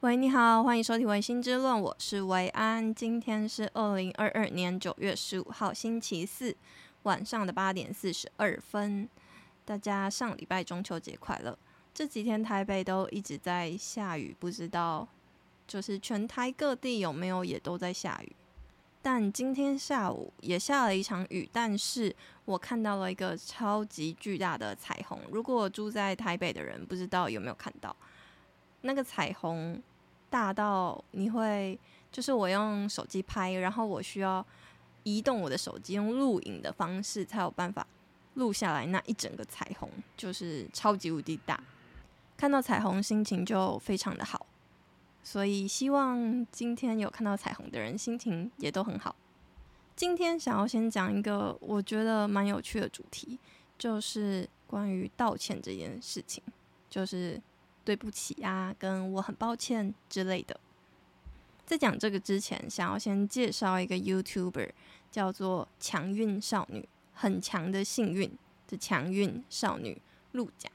喂，你好，欢迎收听《维新之论》，我是维安。今天是二零二二年九月十五号，星期四晚上的八点四十二分。大家上礼拜中秋节快乐！这几天台北都一直在下雨，不知道就是全台各地有没有也都在下雨。但今天下午也下了一场雨，但是我看到了一个超级巨大的彩虹。如果住在台北的人，不知道有没有看到那个彩虹。大到你会，就是我用手机拍，然后我需要移动我的手机，用录影的方式才有办法录下来那一整个彩虹，就是超级无敌大。看到彩虹心情就非常的好，所以希望今天有看到彩虹的人心情也都很好。今天想要先讲一个我觉得蛮有趣的主题，就是关于道歉这件事情，就是。对不起啊，跟我很抱歉之类的。在讲这个之前，想要先介绍一个 YouTuber，叫做强运少女，很强的幸运的强运少女陆讲。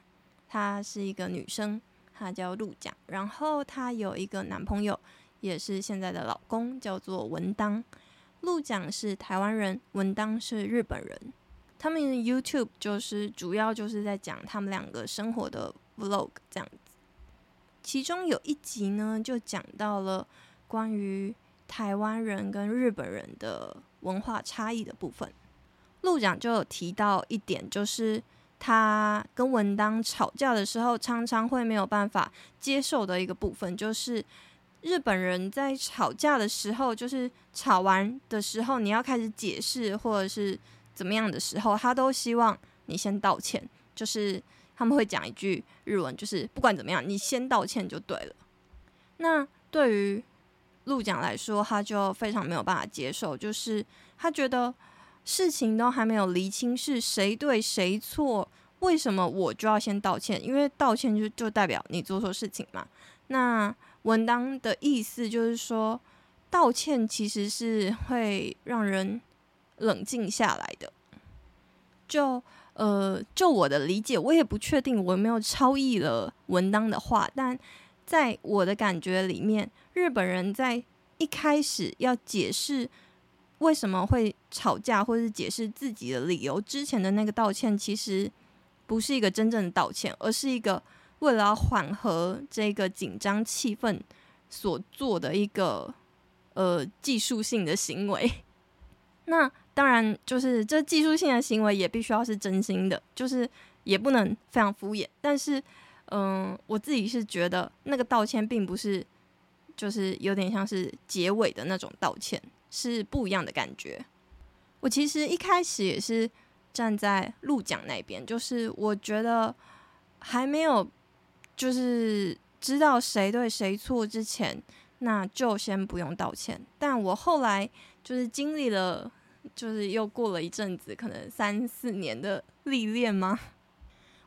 她是一个女生，她叫陆讲。然后她有一个男朋友，也是现在的老公，叫做文当。陆讲是台湾人，文当是日本人。他们 YouTube 就是主要就是在讲他们两个生活的 Vlog 这样。其中有一集呢，就讲到了关于台湾人跟日本人的文化差异的部分。陆讲就有提到一点，就是他跟文当吵架的时候，常常会没有办法接受的一个部分，就是日本人在吵架的时候，就是吵完的时候，你要开始解释或者是怎么样的时候，他都希望你先道歉，就是。他们会讲一句日文，就是不管怎么样，你先道歉就对了。那对于陆讲来说，他就非常没有办法接受，就是他觉得事情都还没有厘清是谁对谁错，为什么我就要先道歉？因为道歉就就代表你做错事情嘛。那文当的意思就是说，道歉其实是会让人冷静下来的，就。呃，就我的理解，我也不确定我有没有超译了文当的话，但在我的感觉里面，日本人在一开始要解释为什么会吵架，或是解释自己的理由之前的那个道歉，其实不是一个真正的道歉，而是一个为了要缓和这个紧张气氛所做的一个呃技术性的行为。那当然，就是这技术性的行为也必须要是真心的，就是也不能非常敷衍。但是，嗯、我自己是觉得那个道歉并不是，就是有点像是结尾的那种道歉，是不一样的感觉。我其实一开始也是站在陆讲那边，就是我觉得还没有就是知道谁对谁错之前，那就先不用道歉。但我后来就是经历了。就是又过了一阵子，可能三四年的历练吗？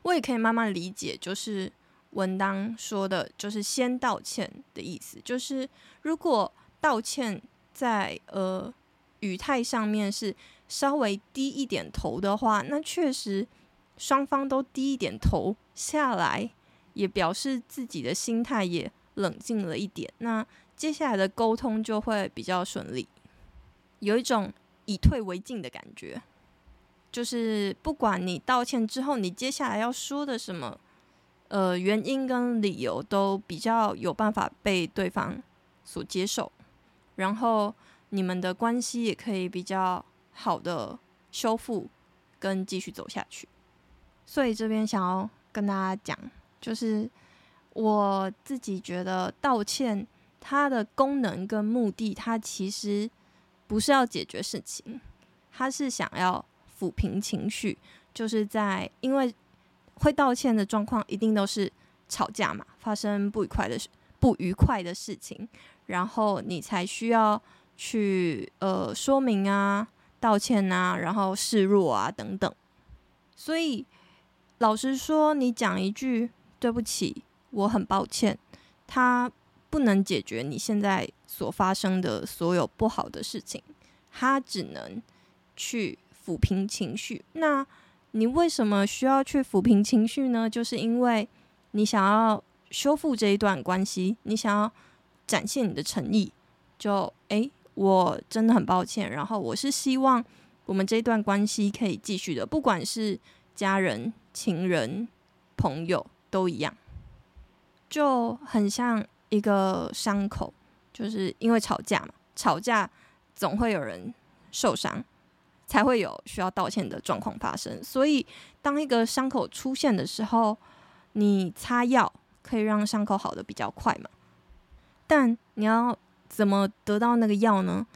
我也可以慢慢理解，就是文当说的，就是先道歉的意思。就是如果道歉在呃语态上面是稍微低一点头的话，那确实双方都低一点头下来，也表示自己的心态也冷静了一点。那接下来的沟通就会比较顺利，有一种。以退为进的感觉，就是不管你道歉之后，你接下来要说的什么，呃，原因跟理由都比较有办法被对方所接受，然后你们的关系也可以比较好的修复跟继续走下去。所以这边想要跟大家讲，就是我自己觉得道歉它的功能跟目的，它其实。不是要解决事情，他是想要抚平情绪，就是在因为会道歉的状况，一定都是吵架嘛，发生不愉快的事、不愉快的事情，然后你才需要去呃说明啊、道歉啊，然后示弱啊等等。所以老实说，你讲一句对不起，我很抱歉，他。不能解决你现在所发生的所有不好的事情，他只能去抚平情绪。那你为什么需要去抚平情绪呢？就是因为你想要修复这一段关系，你想要展现你的诚意，就诶，我真的很抱歉。然后我是希望我们这一段关系可以继续的，不管是家人、情人、朋友都一样，就很像一个伤口，就是因为吵架嘛，吵架总会有人受伤。才会有需要道歉的状况发生。所以，当一个伤口出现的时候，你擦药可以让伤口好的比较快嘛。但你要怎么得到那个药呢？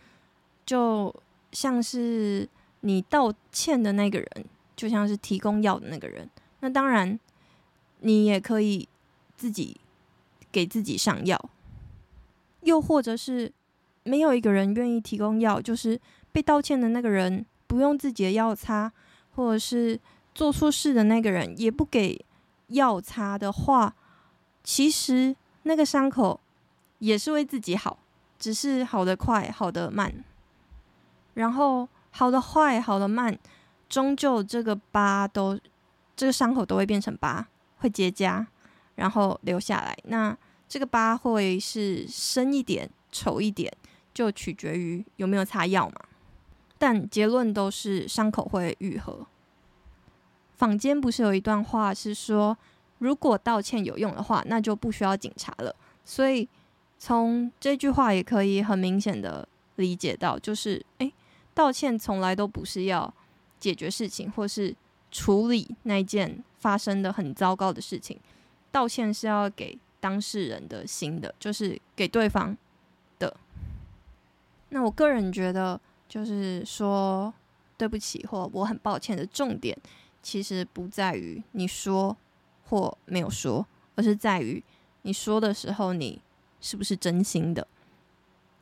就像是你道歉的那个人，就像是提供药的那个人。那当然，你也可以自己给自己上药，又或者是没有一个人愿意提供药，就是被道歉的那个人。不用自己的药擦，或者是做错事的那个人也不给药擦的话，其实那个伤口也是为自己好，只是好的快，好的慢。然后好的坏，好的慢，终究这个疤都，这个伤口都会变成疤，会结痂，然后留下来。那这个疤会是深一点、丑一点，就取决于有没有擦药嘛。但结论都是伤口会愈合。坊间不是有一段话是说，如果道歉有用的话，那就不需要警察了。所以从这句话也可以很明显的理解到，就是诶，道歉从来都不是要解决事情，或是处理那件发生的很糟糕的事情。道歉是要给当事人的心的，就是给对方的。那我个人觉得。就是说对不起或我很抱歉的重点，其实不在于你说或没有说，而是在于你说的时候你是不是真心的。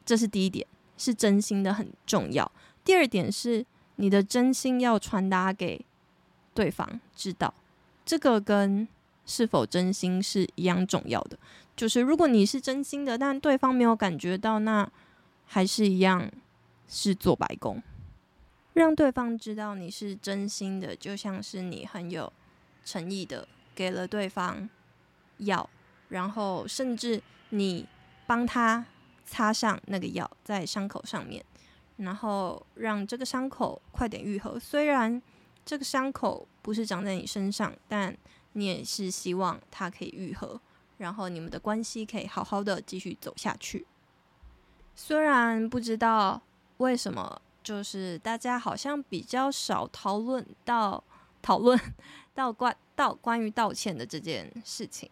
这是第一点，是真心的很重要。第二点是你的真心要传达给对方知道，这个跟是否真心是一样重要的。就是如果你是真心的，但对方没有感觉到，那还是一样。是做白工，让对方知道你是真心的，就像是你很有诚意的给了对方药，然后甚至你帮他擦上那个药在伤口上面，然后让这个伤口快点愈合。虽然这个伤口不是长在你身上，但你也是希望他可以愈合，然后你们的关系可以好好的继续走下去。虽然不知道。为什么？就是大家好像比较少讨论到讨论到关到关于道歉的这件事情，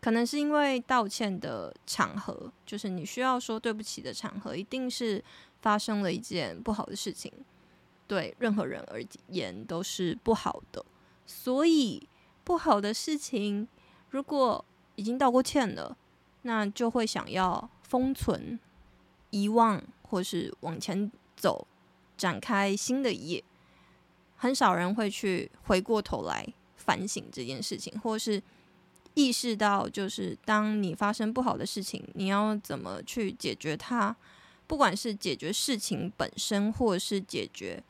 可能是因为道歉的场合，就是你需要说对不起的场合，一定是发生了一件不好的事情，对任何人而言都是不好的。所以不好的事情，如果已经道过歉了，那就会想要封存、遗忘。或是往前走，展开新的一页，很少人会去回过头来反省这件事情，或是意识到，就是当你发生不好的事情，你要怎么去解决它？不管是解决事情本身，或是解决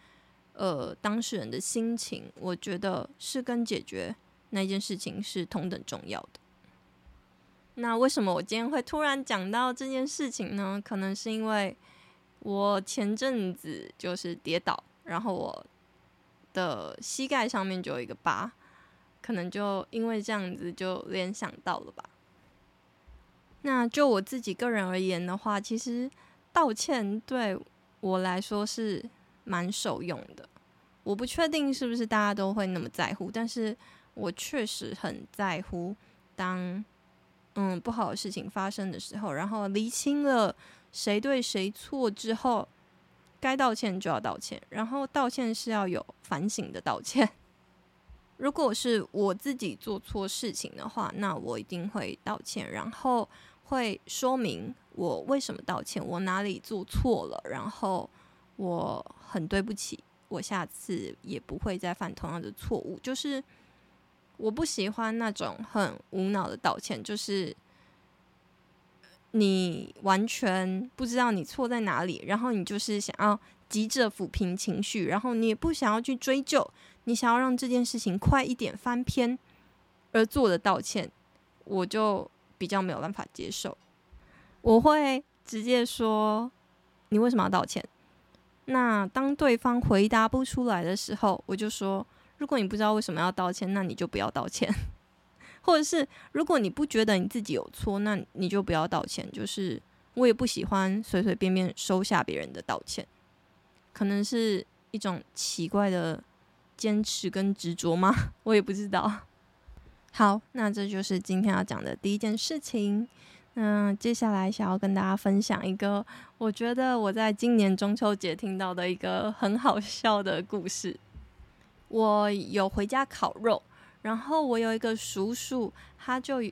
呃当事人的心情，我觉得是跟解决那件事情是同等重要的。那为什么我今天会突然讲到这件事情呢？可能是因为。我前阵子就是跌倒，然后我的膝盖上面就有一个疤，可能就因为这样子就联想到了吧。那就我自己个人而言的话，其实道歉对我来说是蛮受用的。我不确定是不是大家都会那么在乎，但是我确实很在乎当嗯不好的事情发生的时候，然后厘清了。谁对谁错之后，该道歉就要道歉，然后道歉是要有反省的道歉。如果是我自己做错事情的话，那我一定会道歉，然后会说明我为什么道歉，我哪里做错了，然后我很对不起，我下次也不会再犯同样的错误。就是我不喜欢那种很无脑的道歉，就是。你完全不知道你错在哪里，然后你就是想要急着抚平情绪，然后你也不想要去追究，你想要让这件事情快一点翻篇而做的道歉，我就比较没有办法接受。我会直接说：“你为什么要道歉？”那当对方回答不出来的时候，我就说：“如果你不知道为什么要道歉，那你就不要道歉。或者是如果你不觉得你自己有错，那你就不要道歉。就是我也不喜欢随随便便收下别人的道歉，可能是一种奇怪的坚持跟执着吗？我也不知道。好，那这就是今天要讲的第一件事情。”那接下来想要跟大家分享一个，我觉得我在今年中秋节听到的一个很好笑的故事。我有回家烤肉，然后我有一个叔叔，他就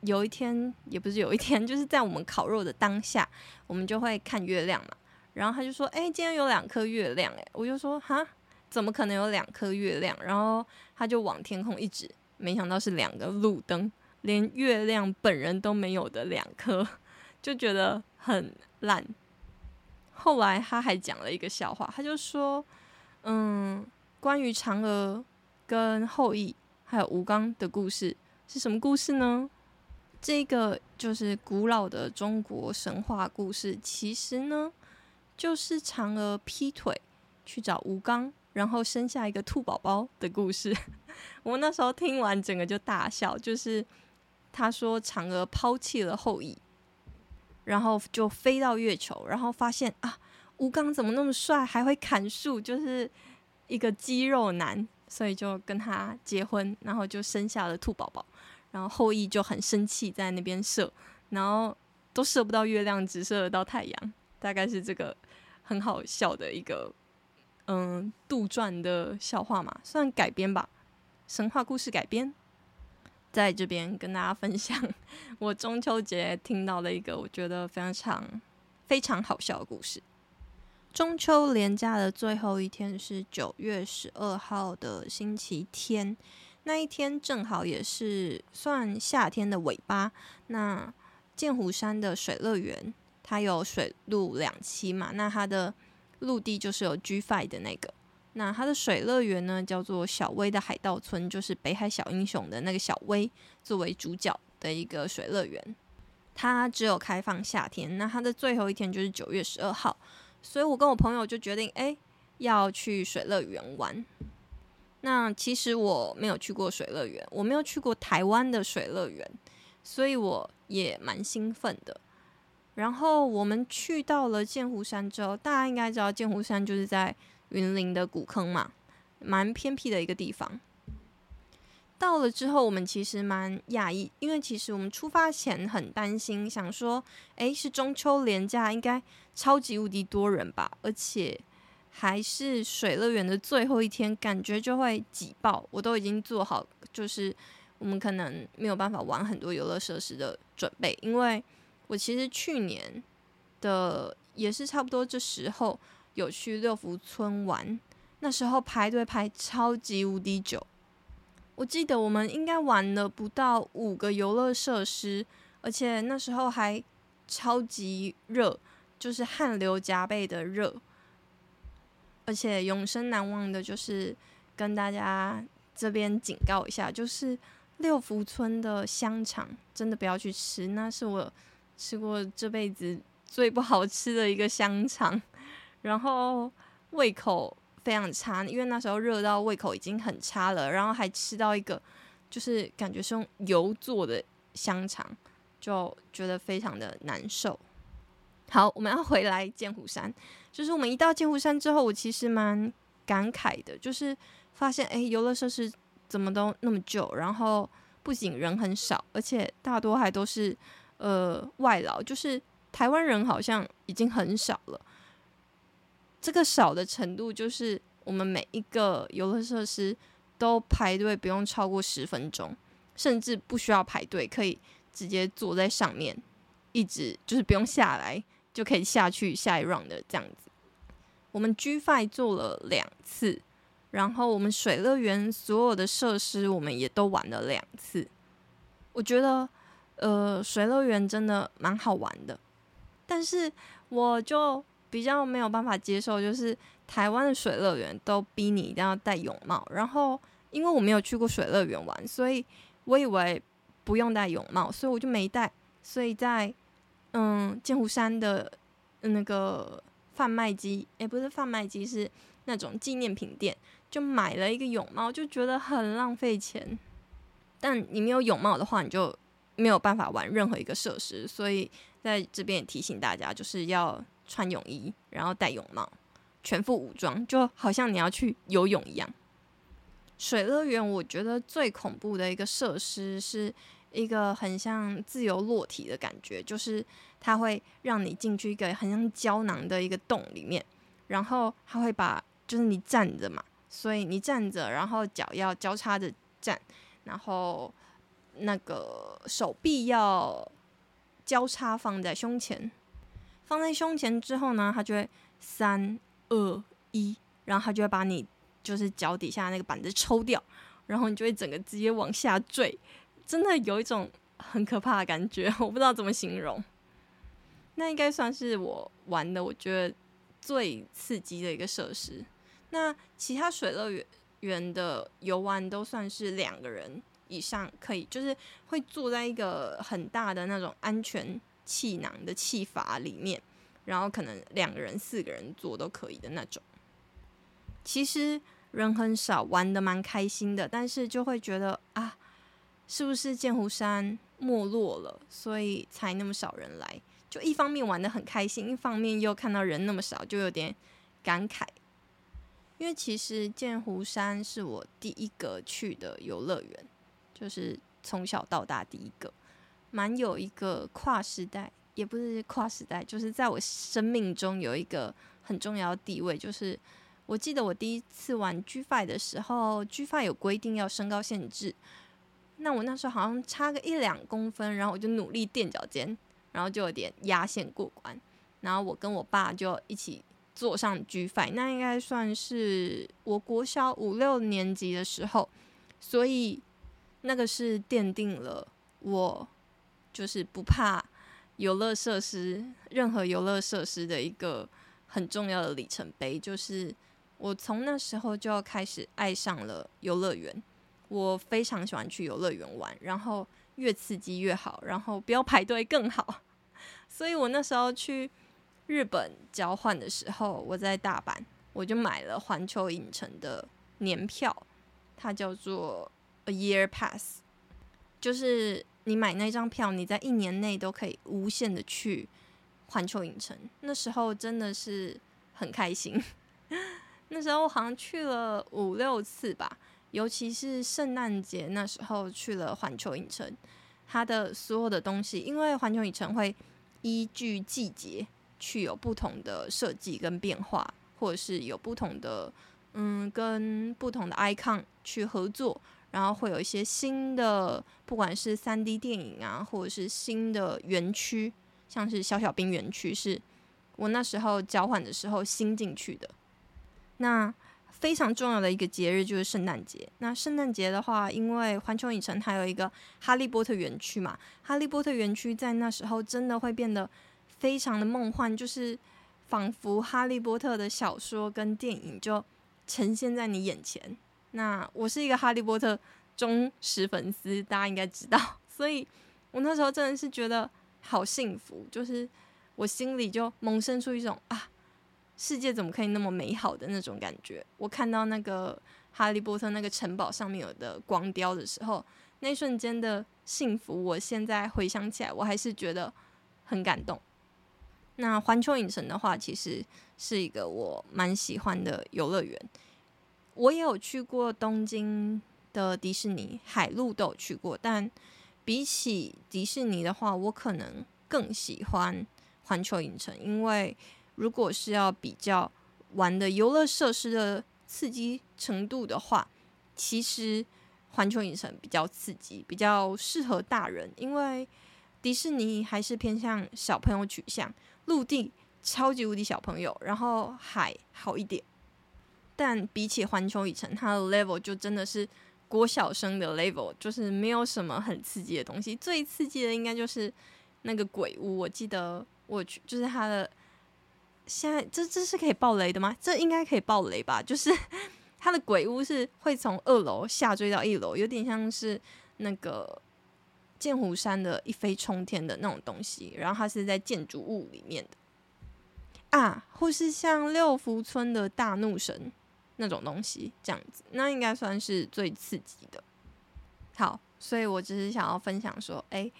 有一天，也不是有一天，就是在我们烤肉的当下，我们就会看月亮嘛。然后他就说：“哎，今天有两颗月亮。”哎，我就说：“哈，怎么可能有两颗月亮？”然后他就往天空一指，没想到是两个路灯。连月亮本人都没有的两颗，就觉得很烂。后来他还讲了一个笑话，他就说：“嗯，关于嫦娥跟后羿还有吴刚的故事是什么故事呢？这个就是古老的中国神话故事。其实呢，就是嫦娥劈腿去找吴刚，然后生下一个兔宝宝的故事。我那时候听完，整个就大笑，就是。”他说：“嫦娥抛弃了后羿，然后就飞到月球，然后发现啊，吴刚怎么那么帅，还会砍树，就是一个肌肉男，所以就跟他结婚，然后就生下了兔宝宝。然后后羿就很生气，在那边射，然后都射不到月亮，只射得到太阳。大概是这个很好笑的一个嗯杜撰的笑话嘛，算改编吧，神话故事改编。”在这边跟大家分享我中秋节听到的一个我觉得非常非常好笑的故事。中秋连假的最后一天是九月十二号的星期天，那一天正好也是算夏天的尾巴。那剑湖山的水乐园，它有水陆两栖嘛，那它的陆地就是有 G Five 的那个。那它的水乐园呢，叫做小薇的海盗村，就是北海小英雄的那个小薇作为主角的一个水乐园。它只有开放夏天，那它的最后一天就是九月十二号，所以我跟我朋友就决定，哎，要去水乐园玩。那其实我没有去过水乐园，我没有去过台湾的水乐园，所以我也蛮兴奋的。然后我们去到了剑湖山之后，大家应该知道剑湖山就是在。云林的古坑嘛，蛮偏僻的一个地方。到了之后，我们其实蛮讶异，因为其实我们出发前很担心，想说，诶，是中秋连假，应该超级无敌多人吧？而且还是水乐园的最后一天，感觉就会挤爆。我都已经做好，就是我们可能没有办法玩很多游乐设施的准备，因为我其实去年的也是差不多这时候。有去六福村玩，那时候排队排超级无敌久。我记得我们应该玩了不到五个游乐设施，而且那时候还超级热，就是汗流浃背的热。而且永生难忘的就是跟大家这边警告一下，就是六福村的香肠真的不要去吃，那是我吃过这辈子最不好吃的一个香肠。然后胃口非常差，因为那时候热到胃口已经很差了，然后还吃到一个就是感觉是用油做的香肠，就觉得非常的难受。好，我们要回来剑湖山，就是我们一到剑湖山之后，我其实蛮感慨的，就是发现哎，游乐设施怎么都那么旧，然后不仅人很少，而且大多还都是呃外劳，就是台湾人好像已经很少了。这个少的程度，就是我们每一个游乐设施都排队不用超过十分钟，甚至不需要排队，可以直接坐在上面，一直就是不用下来就可以下去下一 round 的这样子。我们 G Five 做了两次，然后我们水乐园所有的设施我们也都玩了两次。我觉得，呃，水乐园真的蛮好玩的，但是我就。比较没有办法接受，就是台湾的水乐园都逼你一定要戴泳帽。然后，因为我没有去过水乐园玩，所以我以为不用戴泳帽，所以我就没戴。所以在嗯剑湖山的那个贩卖机，也不是贩卖机，是那种纪念品店，就买了一个泳帽，就觉得很浪费钱。但你没有泳帽的话，你就没有办法玩任何一个设施。所以在这边也提醒大家，就是要穿泳衣，然后戴泳帽，全副武装，就好像你要去游泳一样。水乐园我觉得最恐怖的一个设施是一个很像自由落体的感觉，就是它会让你进去一个很像胶囊的一个洞里面，然后它会把就是你站着嘛，所以你站着，然后脚要交叉着站，然后那个手臂要交叉放在胸前，放在胸前之后呢，它就会三二一，然后它就会把你。就是脚底下那个板子抽掉，然后你就会整个直接往下坠，真的有一种很可怕的感觉，我不知道怎么形容。那应该算是我玩的我觉得最刺激的一个设施。那其他水乐园园的游玩都算是两个人以上可以，就是会坐在一个很大的那种安全气囊的气阀里面，然后可能两个人、四个人坐都可以的那种。其实。人很少，玩的蛮开心的，但是就会觉得啊，是不是剑湖山没落了，所以才那么少人来？就一方面玩的很开心，一方面又看到人那么少，就有点感慨。因为其实剑湖山是我第一个去的游乐园，就是从小到大第一个，蛮有一个跨时代，也不是跨时代，就是在我生命中有一个很重要的地位，就是。我记得我第一次玩 G Five 的时候，G Five 有规定要身高限制，那我那时候好像差个一两公分，然后我就努力垫脚尖，然后就有点压线过关，然后我跟我爸就一起坐上 G Five，那应该算是我国小五六年级的时候，所以那个是奠定了我就是不怕游乐设施，任何游乐设施的一个很重要的里程碑，就是。我从那时候就要开始爱上了游乐园，我非常喜欢去游乐园玩，然后越刺激越好，然后不要排队更好。所以我那时候去日本交换的时候，我在大阪，我就买了环球影城的年票，它叫做 A Year Pass，就是你买那张票，你在一年内都可以无限的去环球影城。那时候真的是很开心。那时候好像去了五六次吧，尤其是圣诞节那时候去了环球影城，它的所有的东西，因为环球影城会依据季节去有不同的设计跟变化，或者是有不同的嗯跟不同的 icon 去合作，然后会有一些新的，不管是 3D 电影啊，或者是新的园区，像是小小兵园区，是我那时候交换的时候新进去的。那非常重要的一个节日就是圣诞节。那圣诞节的话，因为环球影城它有一个哈利波特园区嘛，哈利波特园区在那时候真的会变得非常的梦幻，就是仿佛哈利波特的小说跟电影就呈现在你眼前。那我是一个哈利波特忠实粉丝，大家应该知道，所以我那时候真的是觉得好幸福，就是我心里就萌生出一种啊。世界怎么可以那么美好的那种感觉？我看到那个哈利波特那个城堡上面有的光雕的时候，那一瞬间的幸福，我现在回想起来，我还是觉得很感动。那环球影城的话，其实是一个我蛮喜欢的游乐园。我也有去过东京的迪士尼，海陆都有去过，但比起迪士尼的话，我可能更喜欢环球影城，因为。如果是要比较玩的游乐设施的刺激程度的话，其实环球影城比较刺激，比较适合大人，因为迪士尼还是偏向小朋友取向，陆地超级无敌小朋友，然后海好一点。但比起环球影城，它的 level 就真的是国小生的 level，就是没有什么很刺激的东西。最刺激的应该就是那个鬼屋，我记得我去就是它的。现在这这是可以爆雷的吗？这应该可以爆雷吧？就是 它的鬼屋是会从二楼下坠到一楼，有点像是那个剑湖山的一飞冲天的那种东西，然后它是在建筑物里面的啊，或是像六福村的大怒神那种东西这样子，那应该算是最刺激的。好，所以我只是想要分享说，哎、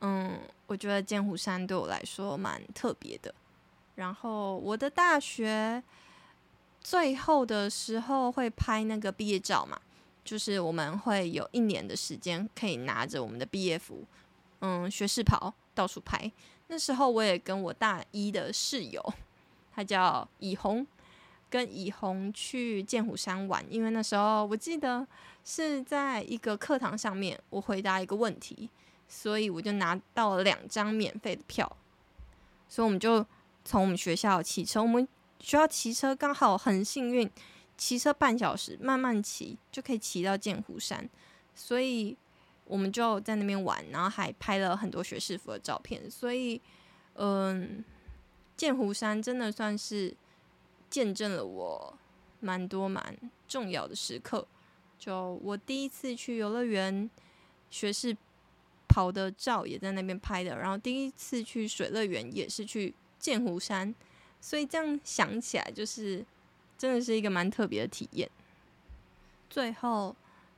嗯，我觉得剑湖山对我来说蛮特别的。然后我的大学最后的时候会拍那个毕业照嘛，就是我们会有一年的时间可以拿着我们的毕业服，嗯，学士袍到处拍。那时候我也跟我大一的室友，他叫以红，跟以红去剑湖山玩。因为那时候我记得是在一个课堂上面，我回答一个问题，所以我就拿到了两张免费的票，所以我们就。从我们学校骑车，我们学校骑车刚好很幸运，骑车半小时，慢慢骑就可以骑到剑湖山，所以我们就在那边玩，然后还拍了很多学士服的照片。所以，嗯，剑湖山真的算是见证了我蛮多蛮重要的时刻。就我第一次去游乐园，学士跑的照也在那边拍的，然后第一次去水乐园也是去。剑湖山，所以这样想起来，就是真的是一个蛮特别的体验。最后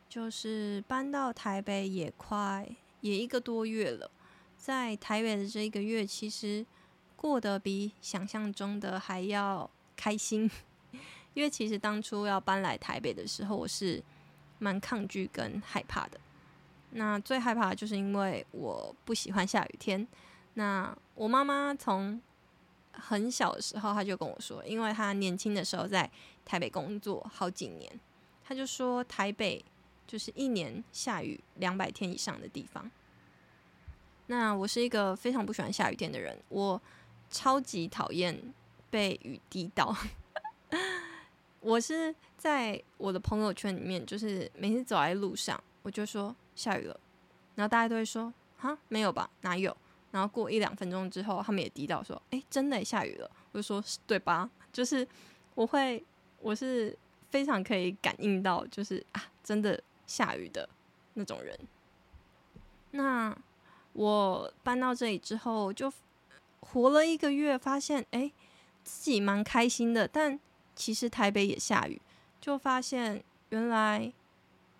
就是搬到台北也快也一个多月了，在台北的这一个月，其实过得比想象中的还要开心。因为其实当初要搬来台北的时候，我是蛮抗拒跟害怕的。那最害怕就是因为我不喜欢下雨天。那我妈妈从很小的时候，她就跟我说，因为她年轻的时候在台北工作好几年，她就说台北就是一年下雨两百天以上的地方。那我是一个非常不喜欢下雨天的人，我超级讨厌被雨滴到。我是在我的朋友圈里面，就是每次走在路上，我就说下雨了，然后大家都会说哈，没有吧，哪有？然后过一两分钟之后，他们也滴到说：“诶，真的下雨了。”我就说：“对吧？”就是我会，我是非常可以感应到，就是啊，真的下雨的那种人。那我搬到这里之后，就活了一个月，发现诶，自己蛮开心的。但其实台北也下雨，就发现原来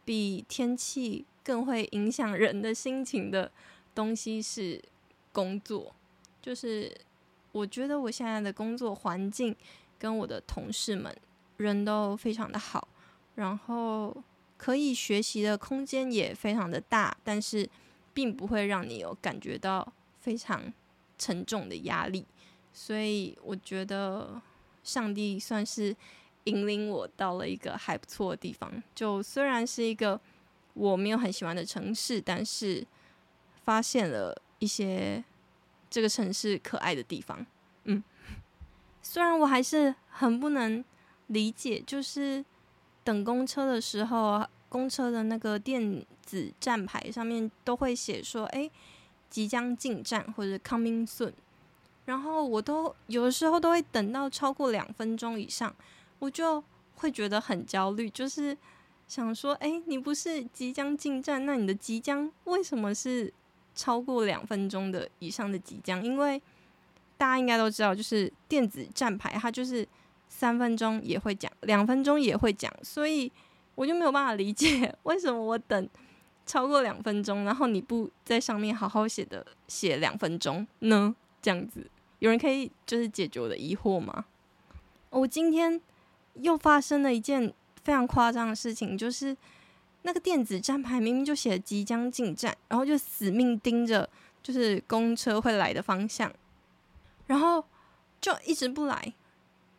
比天气更会影响人的心情的东西是。工作就是，我觉得我现在的工作环境跟我的同事们人都非常的好，然后可以学习的空间也非常的大，但是并不会让你有感觉到非常沉重的压力，所以我觉得上帝算是引领我到了一个还不错的地方。就虽然是一个我没有很喜欢的城市，但是发现了。一些这个城市可爱的地方，嗯，虽然我还是很不能理解，就是等公车的时候，公车的那个电子站牌上面都会写说，哎，即将进站或者 coming soon，然后我都有的时候都会等到超过两分钟以上，我就会觉得很焦虑，就是想说，哎，你不是即将进站，那你的即将为什么是？超过两分钟的以上的即将，因为大家应该都知道，就是电子站牌，它就是三分钟也会讲，两分钟也会讲，所以我就没有办法理解为什么我等超过两分钟，然后你不在上面好好写的写两分钟呢？这样子，有人可以就是解决我的疑惑吗？我今天又发生了一件非常夸张的事情，就是。那个电子站牌明明就写即将进站，然后就死命盯着就是公车会来的方向，然后就一直不来。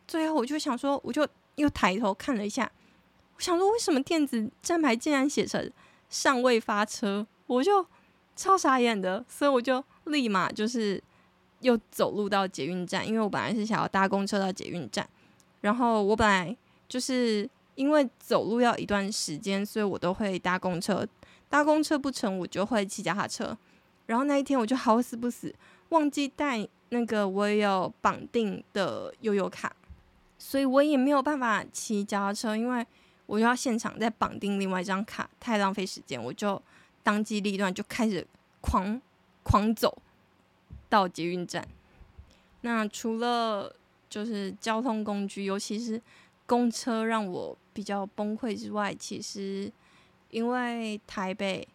最后我就想说，我就又抬头看了一下，我想说为什么电子站牌竟然写成尚未发车？我就超傻眼的，所以我就立马就是又走路到捷运站，因为我本来是想要搭公车到捷运站，然后我本来就是。因为走路要一段时间，所以我都会搭公车。搭公车不成，我就会骑脚踏车。然后那一天我就好死不死忘记带那个我有绑定的悠游卡，所以我也没有办法骑脚踏车，因为我就要现场再绑定另外一张卡，太浪费时间。我就当机立断，就开始狂狂走到捷运站。那除了就是交通工具，尤其是公车，让我比较崩溃之外，其实因为台北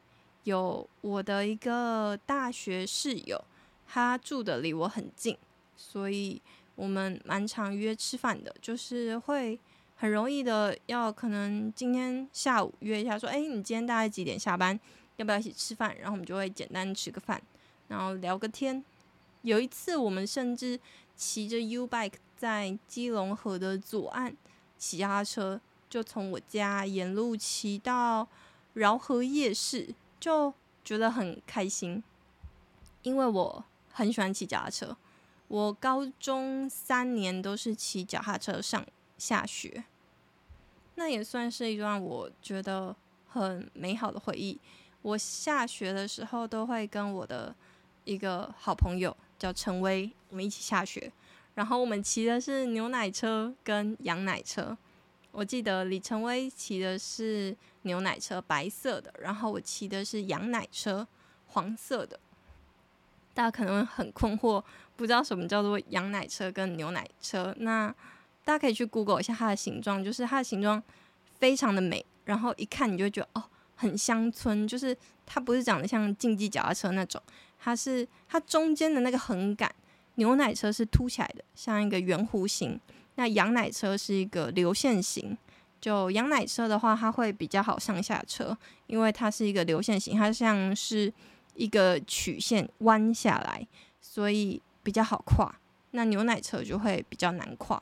有我的一个大学室友，他住的离我很近，所以我们蛮常约吃饭的，就是会很容易的要可能今天下午约一下，说，哎，你今天大概几点下班？要不要一起吃饭？然后我们就会简单吃个饭，然后聊个天。有一次，我们甚至骑着 U bike 在基隆河的左岸骑脚踏车，就从我家沿路骑到饶河夜市，就觉得很开心。因为我很喜欢骑脚踏车，我高中三年都是骑脚踏车上下学，那也算是一段我觉得很美好的回忆。我下学的时候都会跟我的一个好朋友叫陈威，我们一起下雪。然后我们骑的是牛奶车跟羊奶车。我记得李成威骑的是牛奶车，白色的，然后我骑的是羊奶车，黄色的。大家可能很困惑，不知道什么叫做羊奶车跟牛奶车。那大家可以去 Google 一下它的形状，就是它的形状非常的美，然后一看你就觉得哦。很乡村，就是它不是长得像竞技脚踏车那种，它是它中间的那个横杆，牛奶车是凸起来的，像一个圆弧形。那羊奶车是一个流线型，就羊奶车的话，它会比较好上下车，因为它是一个流线型，它像是一个曲线弯下来，所以比较好跨。那牛奶车就会比较难跨。